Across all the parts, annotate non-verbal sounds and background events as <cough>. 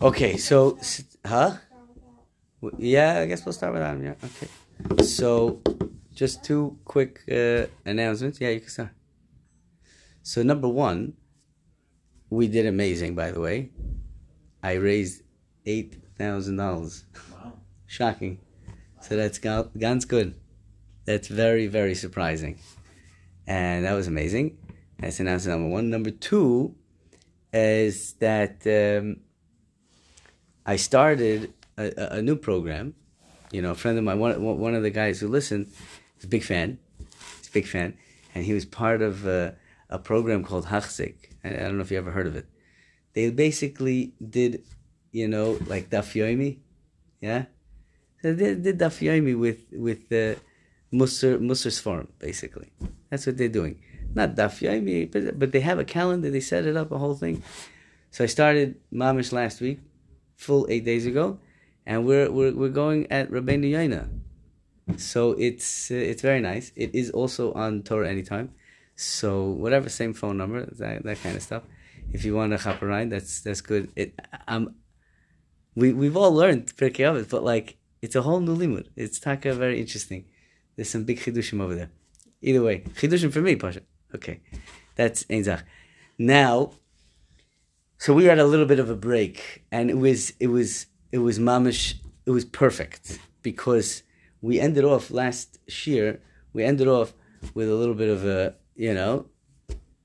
Okay, so huh? Yeah, I guess we'll start with Adam. Yeah, okay. So, just two quick uh, announcements. Yeah, you can start. So, number one, we did amazing. By the way, I raised eight thousand dollars. Wow. Shocking. So that's ganz good. That's very very surprising, and that was amazing. That's announcement number one. Number two is that. Um, I started a, a, new program. You know, a friend of mine, one, one of the guys who listened, is a big fan. He's a big fan. And he was part of a, a program called Hachzik. I, I don't know if you ever heard of it. They basically did, you know, like Daf Yomi. Yeah? So they did Daf Yomi with, with the Musar, Musar's Forum, basically. That's what they're doing. Not Daf Yomi, but, but they have a calendar. They set it up, a whole thing. So I started Mamish last week full eight days ago, and we're we're, we're going at Rabbeinu Yonah. So it's uh, it's very nice. It is also on Torah anytime. So whatever, same phone number, that, that kind of stuff. If you want to hop around, that's that's good. It um, we we've all learned Pirkei Avos, but like it's a whole new limud. It's taka very interesting. There's some big chidushim over there. Either way, chidushim for me, Pasha. Okay, that's Einzach. Now so we had a little bit of a break, and it was it was it was mamish. It was perfect because we ended off last year. We ended off with a little bit of a you know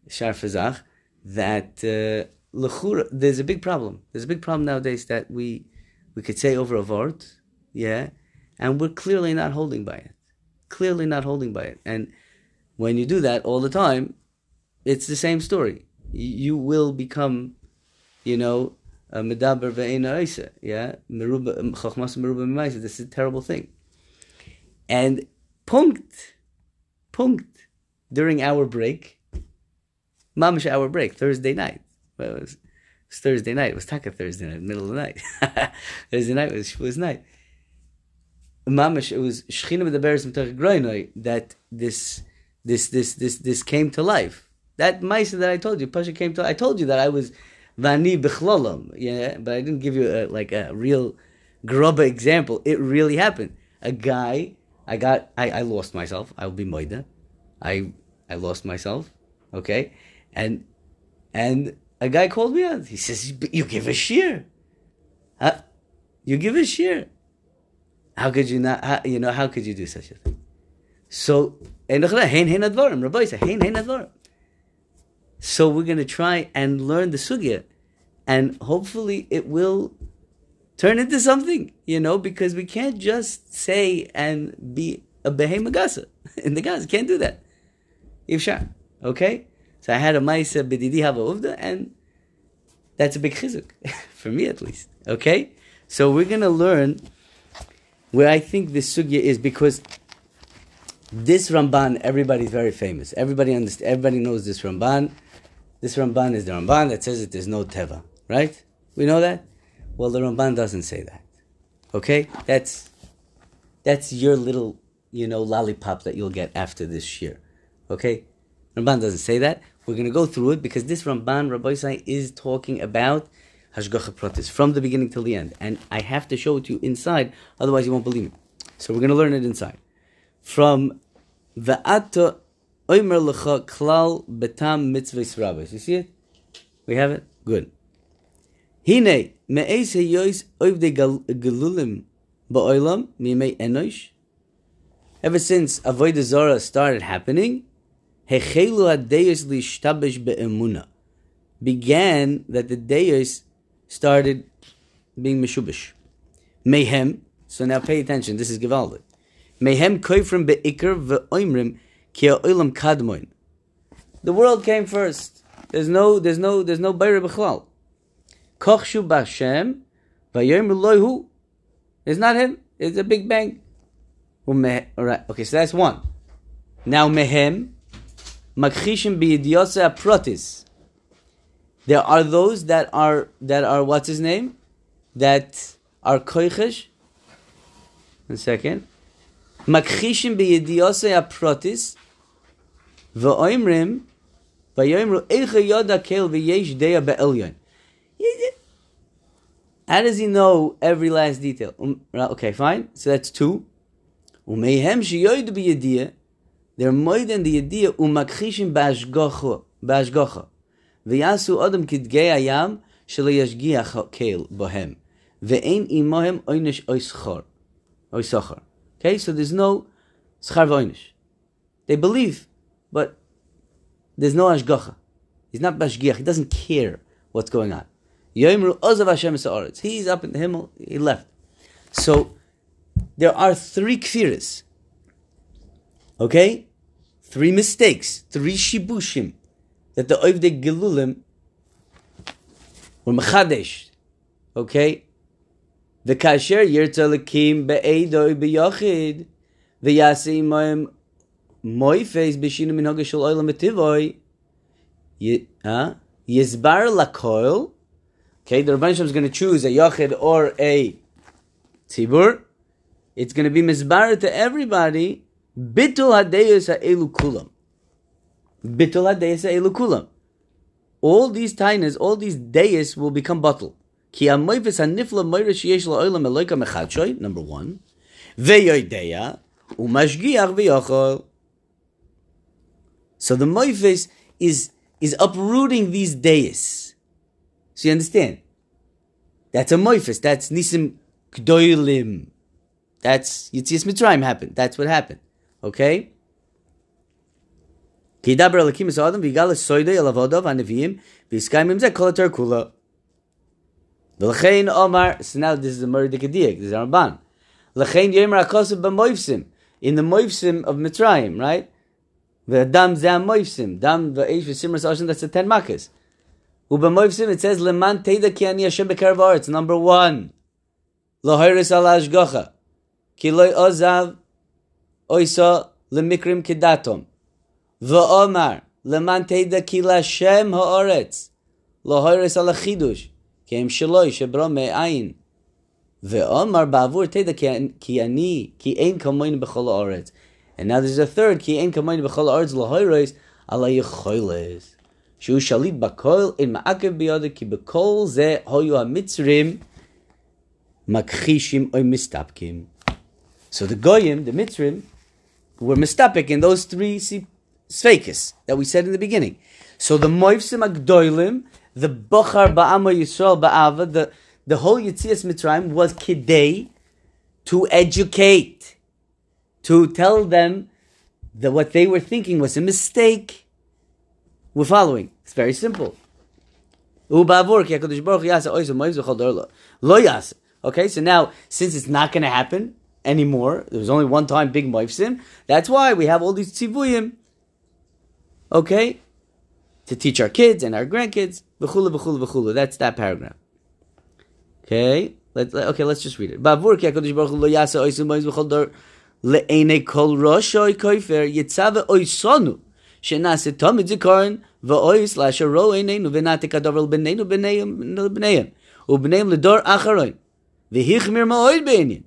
sharfazach that uh. There's a big problem. There's a big problem nowadays that we we could say over a vort, yeah, and we're clearly not holding by it. Clearly not holding by it, and when you do that all the time, it's the same story. You will become you know, uh, medaber ve'ena oisa, yeah, meruba um, chachmas meruba memaisa. This is a terrible thing. And punkt, punkt, during our break, mamish our break, Thursday night. Well, it was, it was Thursday night. It was Taka Thursday night, middle of the night. <laughs> Thursday night was was night. Mamish, it was Shechina medaberes groinoi that this this this this this came to life. That mice that I told you, Pasha came to. I told you that I was vani. Yeah, but I didn't give you a, like a real grubba example. It really happened. A guy, I got, I, I lost myself. I will be moida. I I lost myself. Okay, and and a guy called me out. He says, "You give a shear. Huh? You give a shear. How could you not? How, you know, how could you do such a thing?" So. So we're going to try and learn the sugya, and hopefully it will turn into something, you know, because we can't just say and be a behemagasa <laughs> in the gas. Can't do that. Ifshar. Okay? So I had a maisa bididi hava and that's a big chizuk, <laughs> for me at least. Okay? So we're going to learn where I think this sugya is because this Ramban, everybody's very famous. Everybody understands, everybody knows this Ramban. This Ramban is the Ramban that says that there's no Teva, right? We know that? Well, the Ramban doesn't say that. Okay? That's that's your little, you know, lollipop that you'll get after this year. Okay? Ramban doesn't say that. We're going to go through it because this Ramban, Rabbi Isai, is talking about Hashgacha Pratis from the beginning till the end. And I have to show it to you inside, otherwise you won't believe me. So we're going to learn it inside. From Va'ata Oimer Lecha Klal Betam Mitzvahs Rabbis. You see it? We have it? Good. Hine Me'ez Heyois Oivde Gelulim Ba'olam Mimei Enosh Ever since Avodah Zorah started happening, Hechelu HaDeis Lishtabesh Be'emuna began that the Deis started being Meshubish. Mehem, so now pay attention, this is Givaldik. Mehem koifrim be'ikr ve'oimrim ki ha'olam kadmoin. The world came first. There's no, there's no, there's no bayra b'chlal. Kochshu b'Hashem v'yoim loihu. It's not him. It's a big bang. Alright, okay, so that's one. Now mehem makchishim b'yidyose aprotis. There are those that are that are what's his name, that are koichesh. One second. Makchishim b'yidyose aprotis v'oimrim v'yoimru eicha yoda kel v'yesh deya be'elyon. How does he know every last detail? Um, okay, fine. So that's two. Umehem sheyoid biyadiyah. They're moed in the idea umakchishim bashgocha. Bashgocha. V'yasu adam kidgei ayam shelo yashgiach keil bohem. Ve'ein imohem oynish oischor. Oisochor. Okay, so there's no schar v'oynish. They believe, but there's no ashgacha. He's not bashgiach. He doesn't care what's going on. He's up in the Himmel. He left. So there are three kfiras. Okay, three mistakes, three shibushim that the oivde gelulim were mechadesh. Okay, the kasher yirtza lekim be'edoi be'yochid v'yasi moim moifes b'shinu min hagashul oilam etivoi yizbar lakoil Okay, the Rebbeinu is going to choose a Yachid or a Tzibur. It's going to be Mizbar to everybody. Bitul Hadeyus Ha'elu Kulam. Bitul Hadeyus Ha'elu Kulam. All these tainas, all these deis will become bottle. Ki amoyvis hanifla moira sheyesh la'olam eloika mechadshoy, number one. Ve'yoideya, umashgiach ve'yochol. So the moifis is, is uprooting these deis. So you understand? That's a moifis. That's nisim gdoilim. That's Yitzias Mitzrayim happened. That's what happened. Okay? כי ידבר אלוקים את האדם ויגל סוידו אל עבודו והנביאים ויסקיים עם זה כל יותר כולו. ולכן אומר, so now this is the Murdik Adiyak, this is Ramban. לכן יאמר הכוסף במויפסים, in the moifsim of Mitzrayim, right? והדם זה המויפסים, דם ואיש וסימרס אושן, that's the ten makas. Ubemoivsim, it says, Leman Teda Ki Ani Hashem Ba'aretz. Number one. Lohiris al Ashgacha. Ki loy ozav oisa lemikrim kedatom. V'omar. Leman Teda Ki Lashem Ha'aretz. Lohiris al Achidush. Ki em shaloi shebro me'ayin. Ve'omar ba'avur Teda Ki Ki Ein Kamoin B'chol Ha'aretz. And now there's a third. Ki Ein Kamoin B'chol Ha'aretz. Lohiris ala. שהוא שליט בכל, אין מעכב ביודו, כי בכל זה היו המצרים מכחישים או מסתפקים. So the Goyim, the Mitzrim, were mistapik in those three sfekis that we said in the beginning. So the Moivsim Agdoilim, the Bochar Ba'ama Yisrael Ba'ava, the, the whole Yitzias Mitzrayim was Kidei to educate, to tell them that what they were thinking was a mistake we're following. It's very simple. Okay, so now, since it's not going to happen anymore, there was only one time big moifsim, that's why we have all these tzivuyim. Okay? To teach our kids and our grandkids. That's that paragraph. Okay? Let, okay, let's just read it. HaKadosh Baruch Hu lo oisim dor kol rosh oi koifer yitzave oisonu שנעשה תמיד זיכרון, ואויס לאשר רו עינינו ונעתק הדובר לבנינו לבניהם, ובניהם לדור אחרון, והחמיר מאוד בעניין,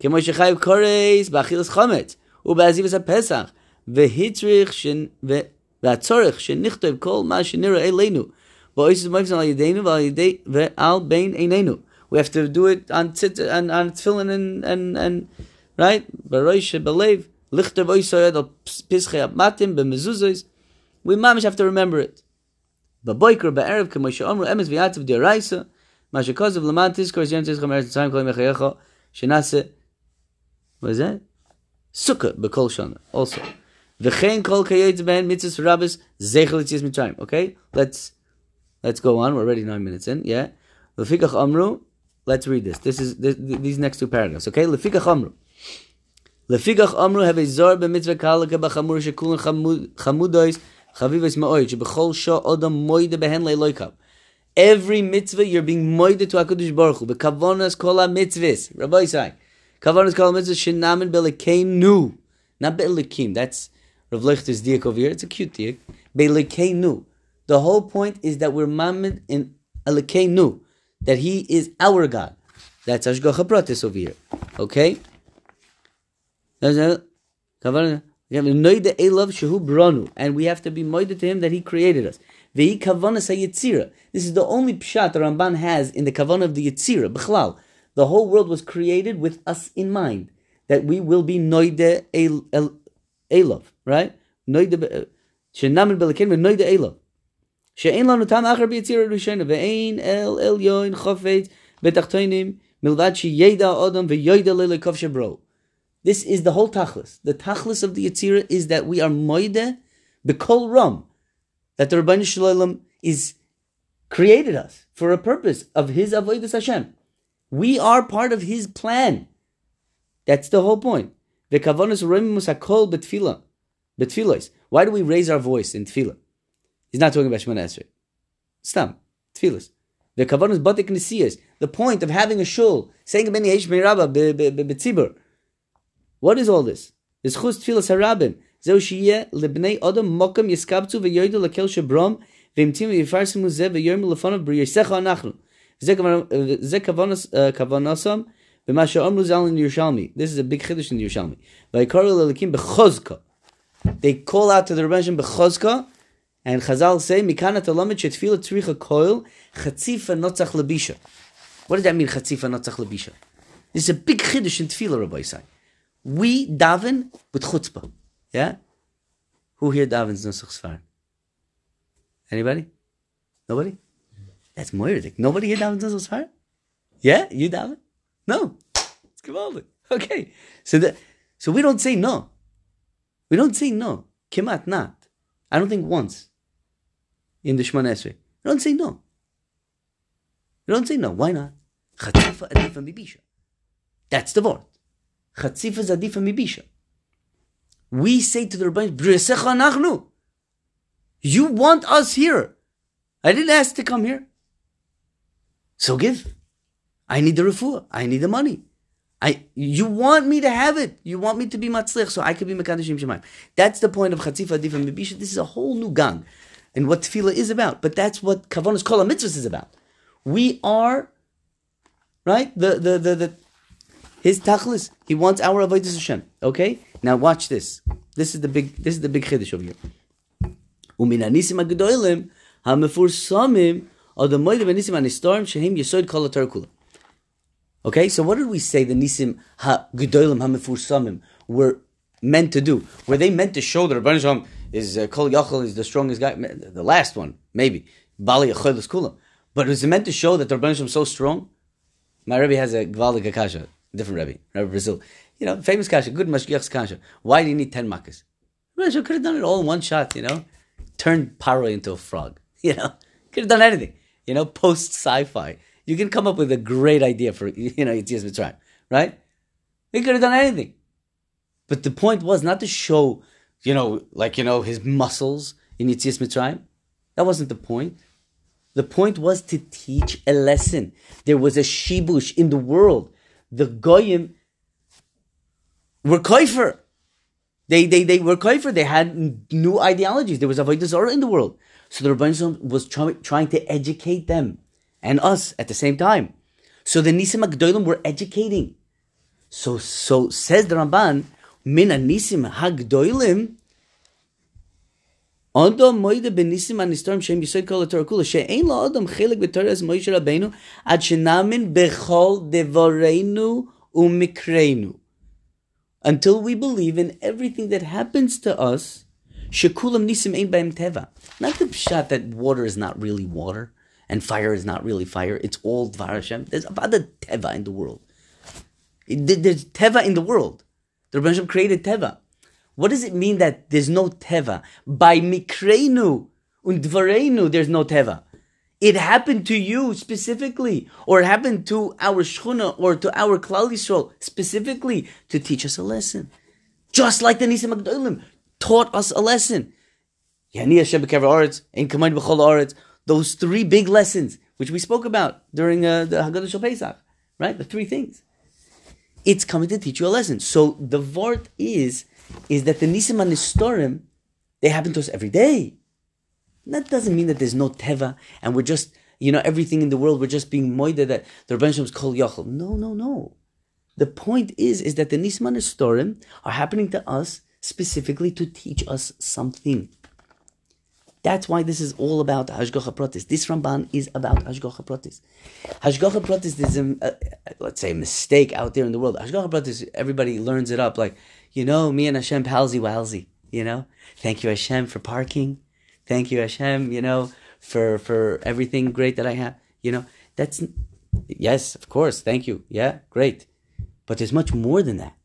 כמו שחייב קורס באכילס חומץ, ובעזיבס הפסח, והצריך ש... ו... והצורך שנכתוב כל מה שנראה אלינו, ואויס מויפס על ידינו ועל, ידי... ועל בין עינינו. We have to do it on, tzit, on, on tefillin and, and, and, right? בראש, בלב. Lichter al. We mamish have to remember it. B'boiker ba'erev k'moshe omru emes v'yatzav di'araisa. Ma shekozav l'man tizkor zyon tizcham eretz tzayim kolim echayecho. Shenase, what is that? Sukkah b'kol shana, also. V'chein kol kayetz ben mitzvahs rabbis zeichel etzias mitzrayim. Okay? Let's, let's go on. We're already nine minutes in. Yeah? Amru. Let's read this. This is, this, these next two paragraphs. Okay? Lefikach amru. לפיכך אמרו הווי זור במצווה קהלקה בחמור שכולן חמודויס חביבס מאוid שבכל שעה אודם מוידה בהן לאלויקב. Every mitzvah you're being moided to HaKadosh Baruch Hu. Bekavonas kol ha-mitzvahs. Rabbi Yisai. Kavonas kol ha-mitzvahs shenamen belekeinu. Not belekim. That's Rav Lechter's diak over here. It's a cute diak. Belekeinu. The whole point is that we're mamed in elekeinu. That he is our God. That's Ashgacha Pratis over here. Okay? And we have to be moided to him that he created us. This is the only pshat the Ramban has in the kavana of the Yitzira, b'chlal. The whole world was created with us in mind, that we will be noide elov, right? Noide shenamin belakim noide elov. She'en lanu tam achar b'Yitzira rishona ve'ein el el yoin chofet betachtoinim milvad sheyeda odom ve'yoyda lelekov shebro. This is the whole tachlis. The tachlis of the Yetzirah is that we are moide bekol ram. That the Rabbi Shalom is created us for a purpose of His avodas Hashem. We are part of His plan. That's the whole point. The kavanas roimus hakol betfila, betfilos. Why do we raise our voice in tefillah? He's not talking about Shemona Esrei. Stam tefillas. The kavanas batik nisiyas. The point of having a shul, saying beni eish meiraba betzibur. What is all this? Is chus tfilas harabim. Zeu shiye libnei odom mokam yiskabtu v'yoydu lekel shebrom v'imtim v'yifarsimu ze v'yoyim lefonav b'yersecha anachnu. Ze kavanosam uh, v'ma she'omru zal in Yerushalmi. This is a big chiddush in Yerushalmi. V'yikaru lelikim b'chozka. They call out to the Rebbeinu b'chozka and Chazal say, Mikana talamet shetfila tzricha koil chatzifa notzach labisha. What does that mean, chatzifa notzach labisha? This is a big chiddush in tefillah, Rabbi Yisai. We daven with chutzpah. Yeah? Who here davens Nusach Sfar? Anybody? Nobody? That's Moiridik. Nobody here davens Nusach Sfar? Yeah? You daven? No. It's Kavaldik. Okay. So the, so we don't say no. We don't say no. Kimat not. I don't think once in the Shemona Esrei. We don't say no. We don't say no. Why not? That's the word. Chatzifa is adifa mibisha. We say to the Rabbanim, B'resecha nachnu. You want us here. I didn't ask to come here. So give. I need the refuah. I need the money. I, you want me to have it. You want me to be matzlich, so I could be mekadeshim shemayim. That's the point of chatzifa adif and mibisha. This is a whole new gang, and what tefillah is about. But that's what kavanas kol is about. We are, right? The the the, the his tachlis. He wants our avodah Hashem. Okay. Now watch this. This is the big. This is the big chiddush over here. Umin anisim agdoilim hamefursamim or the anisim yesod kol. Okay, so what did we say the nisim ha gedolim hamefursamim were meant to do? Were they meant to show that Rabban Shalom is uh, Kol Yachal is the strongest guy? The last one, maybe Bali Acholis Kula. But was it meant to show that the Rabban Shalom is so strong? My Rebbe has a Gvaldik Akasha, different Rebbe, Rebbe Brazil. You know, famous Kasha, good Mashgiach's Kasha. Why do you need 10 makas? Rabban could have done it all in one shot, you know? Turned Paro into a frog, <laughs> you know? Could have done anything, you know, post sci fi you can come up with a great idea for <laughs> you know Yitzias Mitzrayim, right? He could have done anything, but the point was not to show, you know, like you know his muscles in Yitzias Mitzrayim. That wasn't the point. The point was to teach a lesson. There was a shibush in the world. The goyim were koifer. They, they, they were koifer. They had new ideologies. There was avodah zarah in the world. So the Rebbeinu was try, trying to educate them and us at the same time. So the Nisim Hagdolim were educating. So so says the Ramban, Min Nisim Hagdolim. Ondo moide benisim shem kol ator kula she'ein adam b'toras Moshe Rabbeinu ad shenamin umikreinu. Until we believe in everything that happens to us, shekulam nisim ein b'em teva. Not the pshat that water is not really water and fire is not really fire. It's all Dvar Hashem. There's the Teva in the world. There's Teva in the world. The Rebbe created Teva. What does it mean that there's no Teva? By Mikreinu und Dvareinu, there's no Teva. It happened to you specifically, or it happened to our Shchuna, or to our Klal Yisrael specifically to teach us a lesson. Just like the Nisim Agdolim taught us a lesson. Those three big lessons, which we spoke about during uh, the Haggadah Shal Pesach, right? The three things. It's coming to teach you a lesson. So the vort is, is that the Nisim Anistorim, they happen to us every day. That doesn't mean that there's no teva and we're just, you know, everything in the world, we're just being moida that the Rebbe is called Yachal. No, no, no. The point is, is that the Nisim Anistorim are happening to us specifically to teach us something. That's why this is all about Hashgacha Pratis. This Ramban is about Hashgacha Pratis. Hashgacha Pratis is, a, let's say, a mistake out there in the world. Hashgacha Pratis, everybody learns it up like, you know, me and Hashem palsy walsy, you know? Thank you, Hashem, for parking. Thank you, Hashem, you know, for, for everything great that I have. You know, that's, yes, of course, thank you. Yeah, great. But there's much more than that.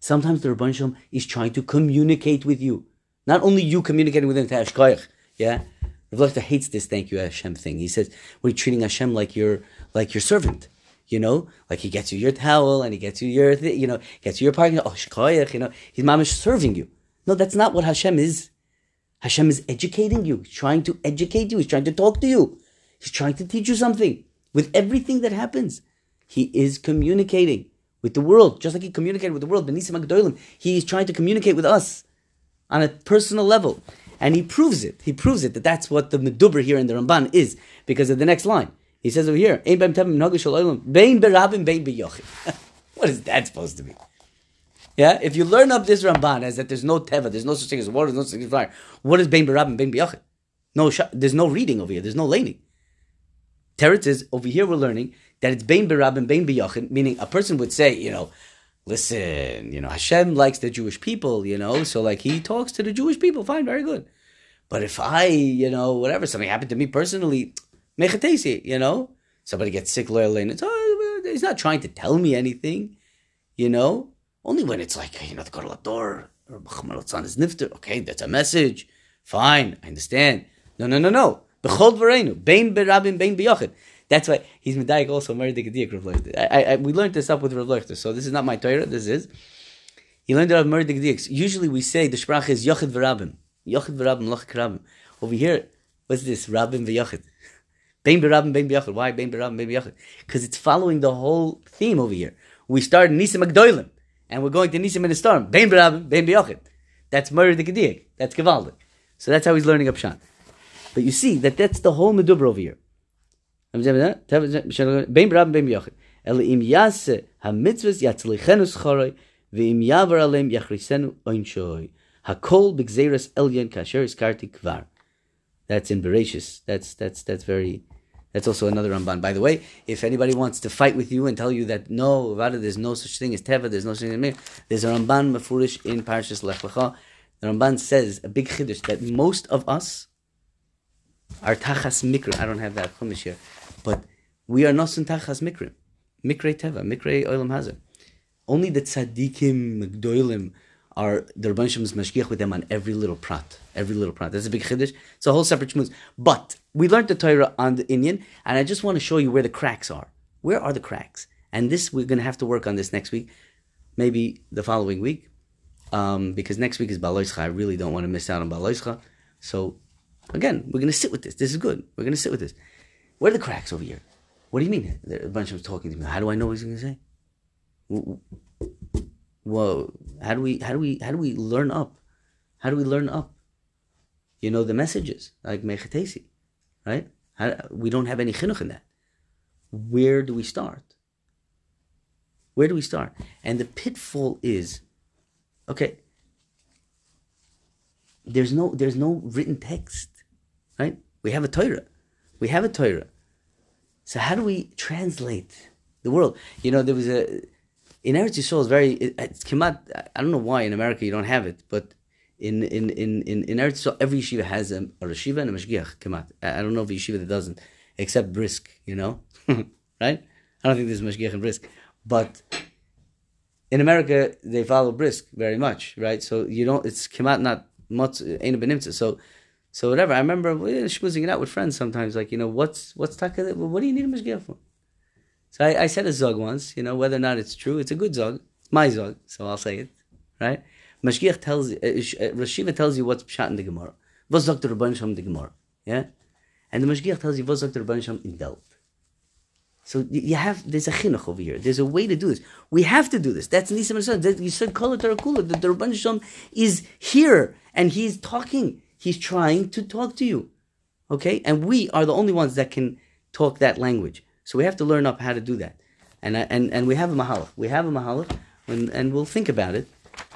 Sometimes the Rabban Shalom is trying to communicate with you. Not only you communicating with him, yeah. Rav hates this thank you Hashem thing. He says, "We're treating Hashem like your like your servant." You know, like he gets you your towel and he gets you your, you know, gets you your parking. Oh, shkoyach, you know, he's is serving you. No, that's not what Hashem is. Hashem is educating you. He's trying to educate you. He's trying to talk to you. He's trying to teach you something. With everything that happens, he is communicating with the world, just like he communicated with the world. He is trying to communicate with us on a personal level. And he proves it. He proves it that that's what the Meduber here in the Ramban is because of the next line. He says over here, <laughs> what is that supposed to be? Yeah, if you learn up this Ramban as that there's no teva, there's no such thing as water, there's no such thing as fire. What is bein berabim, bein biyachid? No, there's no reading over here. There's no laning. Teretz is over here. We're learning that it's bein berabim, bein biyachid, meaning a person would say, you know, listen, you know, Hashem likes the Jewish people, you know, so like he talks to the Jewish people, fine, very good. But if I, you know, whatever, something happened to me personally, mechatesi, you know, somebody gets sick, loyal, and it's, oh, he's not trying to tell me anything, you know, only when it's like, you know, the Gadol Ador, or Bachman is Nifter, okay, that's a message, fine, I understand. No, no, no, no. Bechol v'reinu, bein berabim, bein b'yochid. That's why he's medayik also married the I, I, we learned this up with Rav Lechter, so this is not my Torah. This is he learned it of married the Gediyak. Usually we say the sprach is Yochid v'Rabim, Yochid v'Rabim, Lochik Rabim. Over here, what's this? Rabim v'Yochid. <laughs> Birabim, Biyachid. Why Birabim, Biyachid? Because it's following the whole theme over here. We start Nisim Agdoilim, and we're going to Nisim in the storm. Birabim, Biyachid. That's murder the Kediyik. That's Gevaldik. So that's how he's learning Upshan. But you see that that's the whole Medubra over here. Birabim, Biyachid. Yase yatzlichenu schoroi yavar yachrisenu oinshoi. Hakol elyon kvar. That's in Bereshis. That's, that's, that's very... That's also another Ramban. By the way, if anybody wants to fight with you and tell you that no, Vada, there's no such thing as Teva, there's no such thing as Mir, there's a Ramban Mefurish in Parashas Lech Lecha. The Ramban says, a big chiddush, that most of us are Tachas Mikra. I don't have that chumash here. But we are nosun tachas mikre, mikre teva, mikre oilam hazeh. Only the tzaddikim, mgdoilim, are the Rabban Shem's mashgiach with them on every little prat, every little prat. That's a big chiddush. It's a whole separate shmuz. But we learned the Torah on the Indian, and I just want to show you where the cracks are. Where are the cracks? And this we're going to have to work on this next week, maybe the following week, um, because next week is Baloischa. I really don't want to miss out on Baloischa. So again, we're going to sit with this. This is good. We're going to sit with this. Where are the cracks over here? What do you mean? A bunch of them talking to me. How do I know what he's going to say? Whoa! How do we? How do we? How do we learn up? How do we learn up? You know the messages like mechatesi, right? How, we don't have any chinuch in that. Where do we start? Where do we start? And the pitfall is, okay. There's no there's no written text, right? We have a Torah. We have a Torah. So how do we translate the world? You know, there was a in Eretz Yisrael is very it, it's kemat. I don't know why in America you don't have it, but in in in in, in Eretz Yisrael every yeshiva has a, a yeshiva and a mashgiach kemat. I don't know of a yeshiva that doesn't, except Brisk. You know, <laughs> right? I don't think there's mashgiach and Brisk, but in America they follow Brisk very much, right? So you don't. It's kemat not much ain't a benimtza. So so whatever. I remember schmoozing it out with friends sometimes. Like you know, what's what's taka? What do you need a mishgiach for? So I, I, said a zog once. You know, whether or not it's true, it's a good zog. It's my zog, so I'll say it. Right? Mashgiach tells uh, uh, Rashiva tells you what's pshat in the Gemara. What's Dr. Rabban Shem the Gemara? Yeah, and the Mashgiach tells you what's Dr. Rabban Shem in Delft. So you have there's a chinuch over here. There's a way to do this. We have to do this. That's Nisim That you said Kol Tarakula. The Rabban Shem is here and he's talking. He's trying to talk to you. Okay? And we are the only ones that can talk that language. So we have to learn up how to do that. And, and, and we have a mahalach. We have a mahalach, and, and we'll think about it.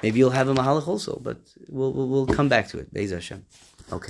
Maybe you'll have a mahalach also, but we'll, we'll, we'll come back to it. Be'ez Hashem. Okay.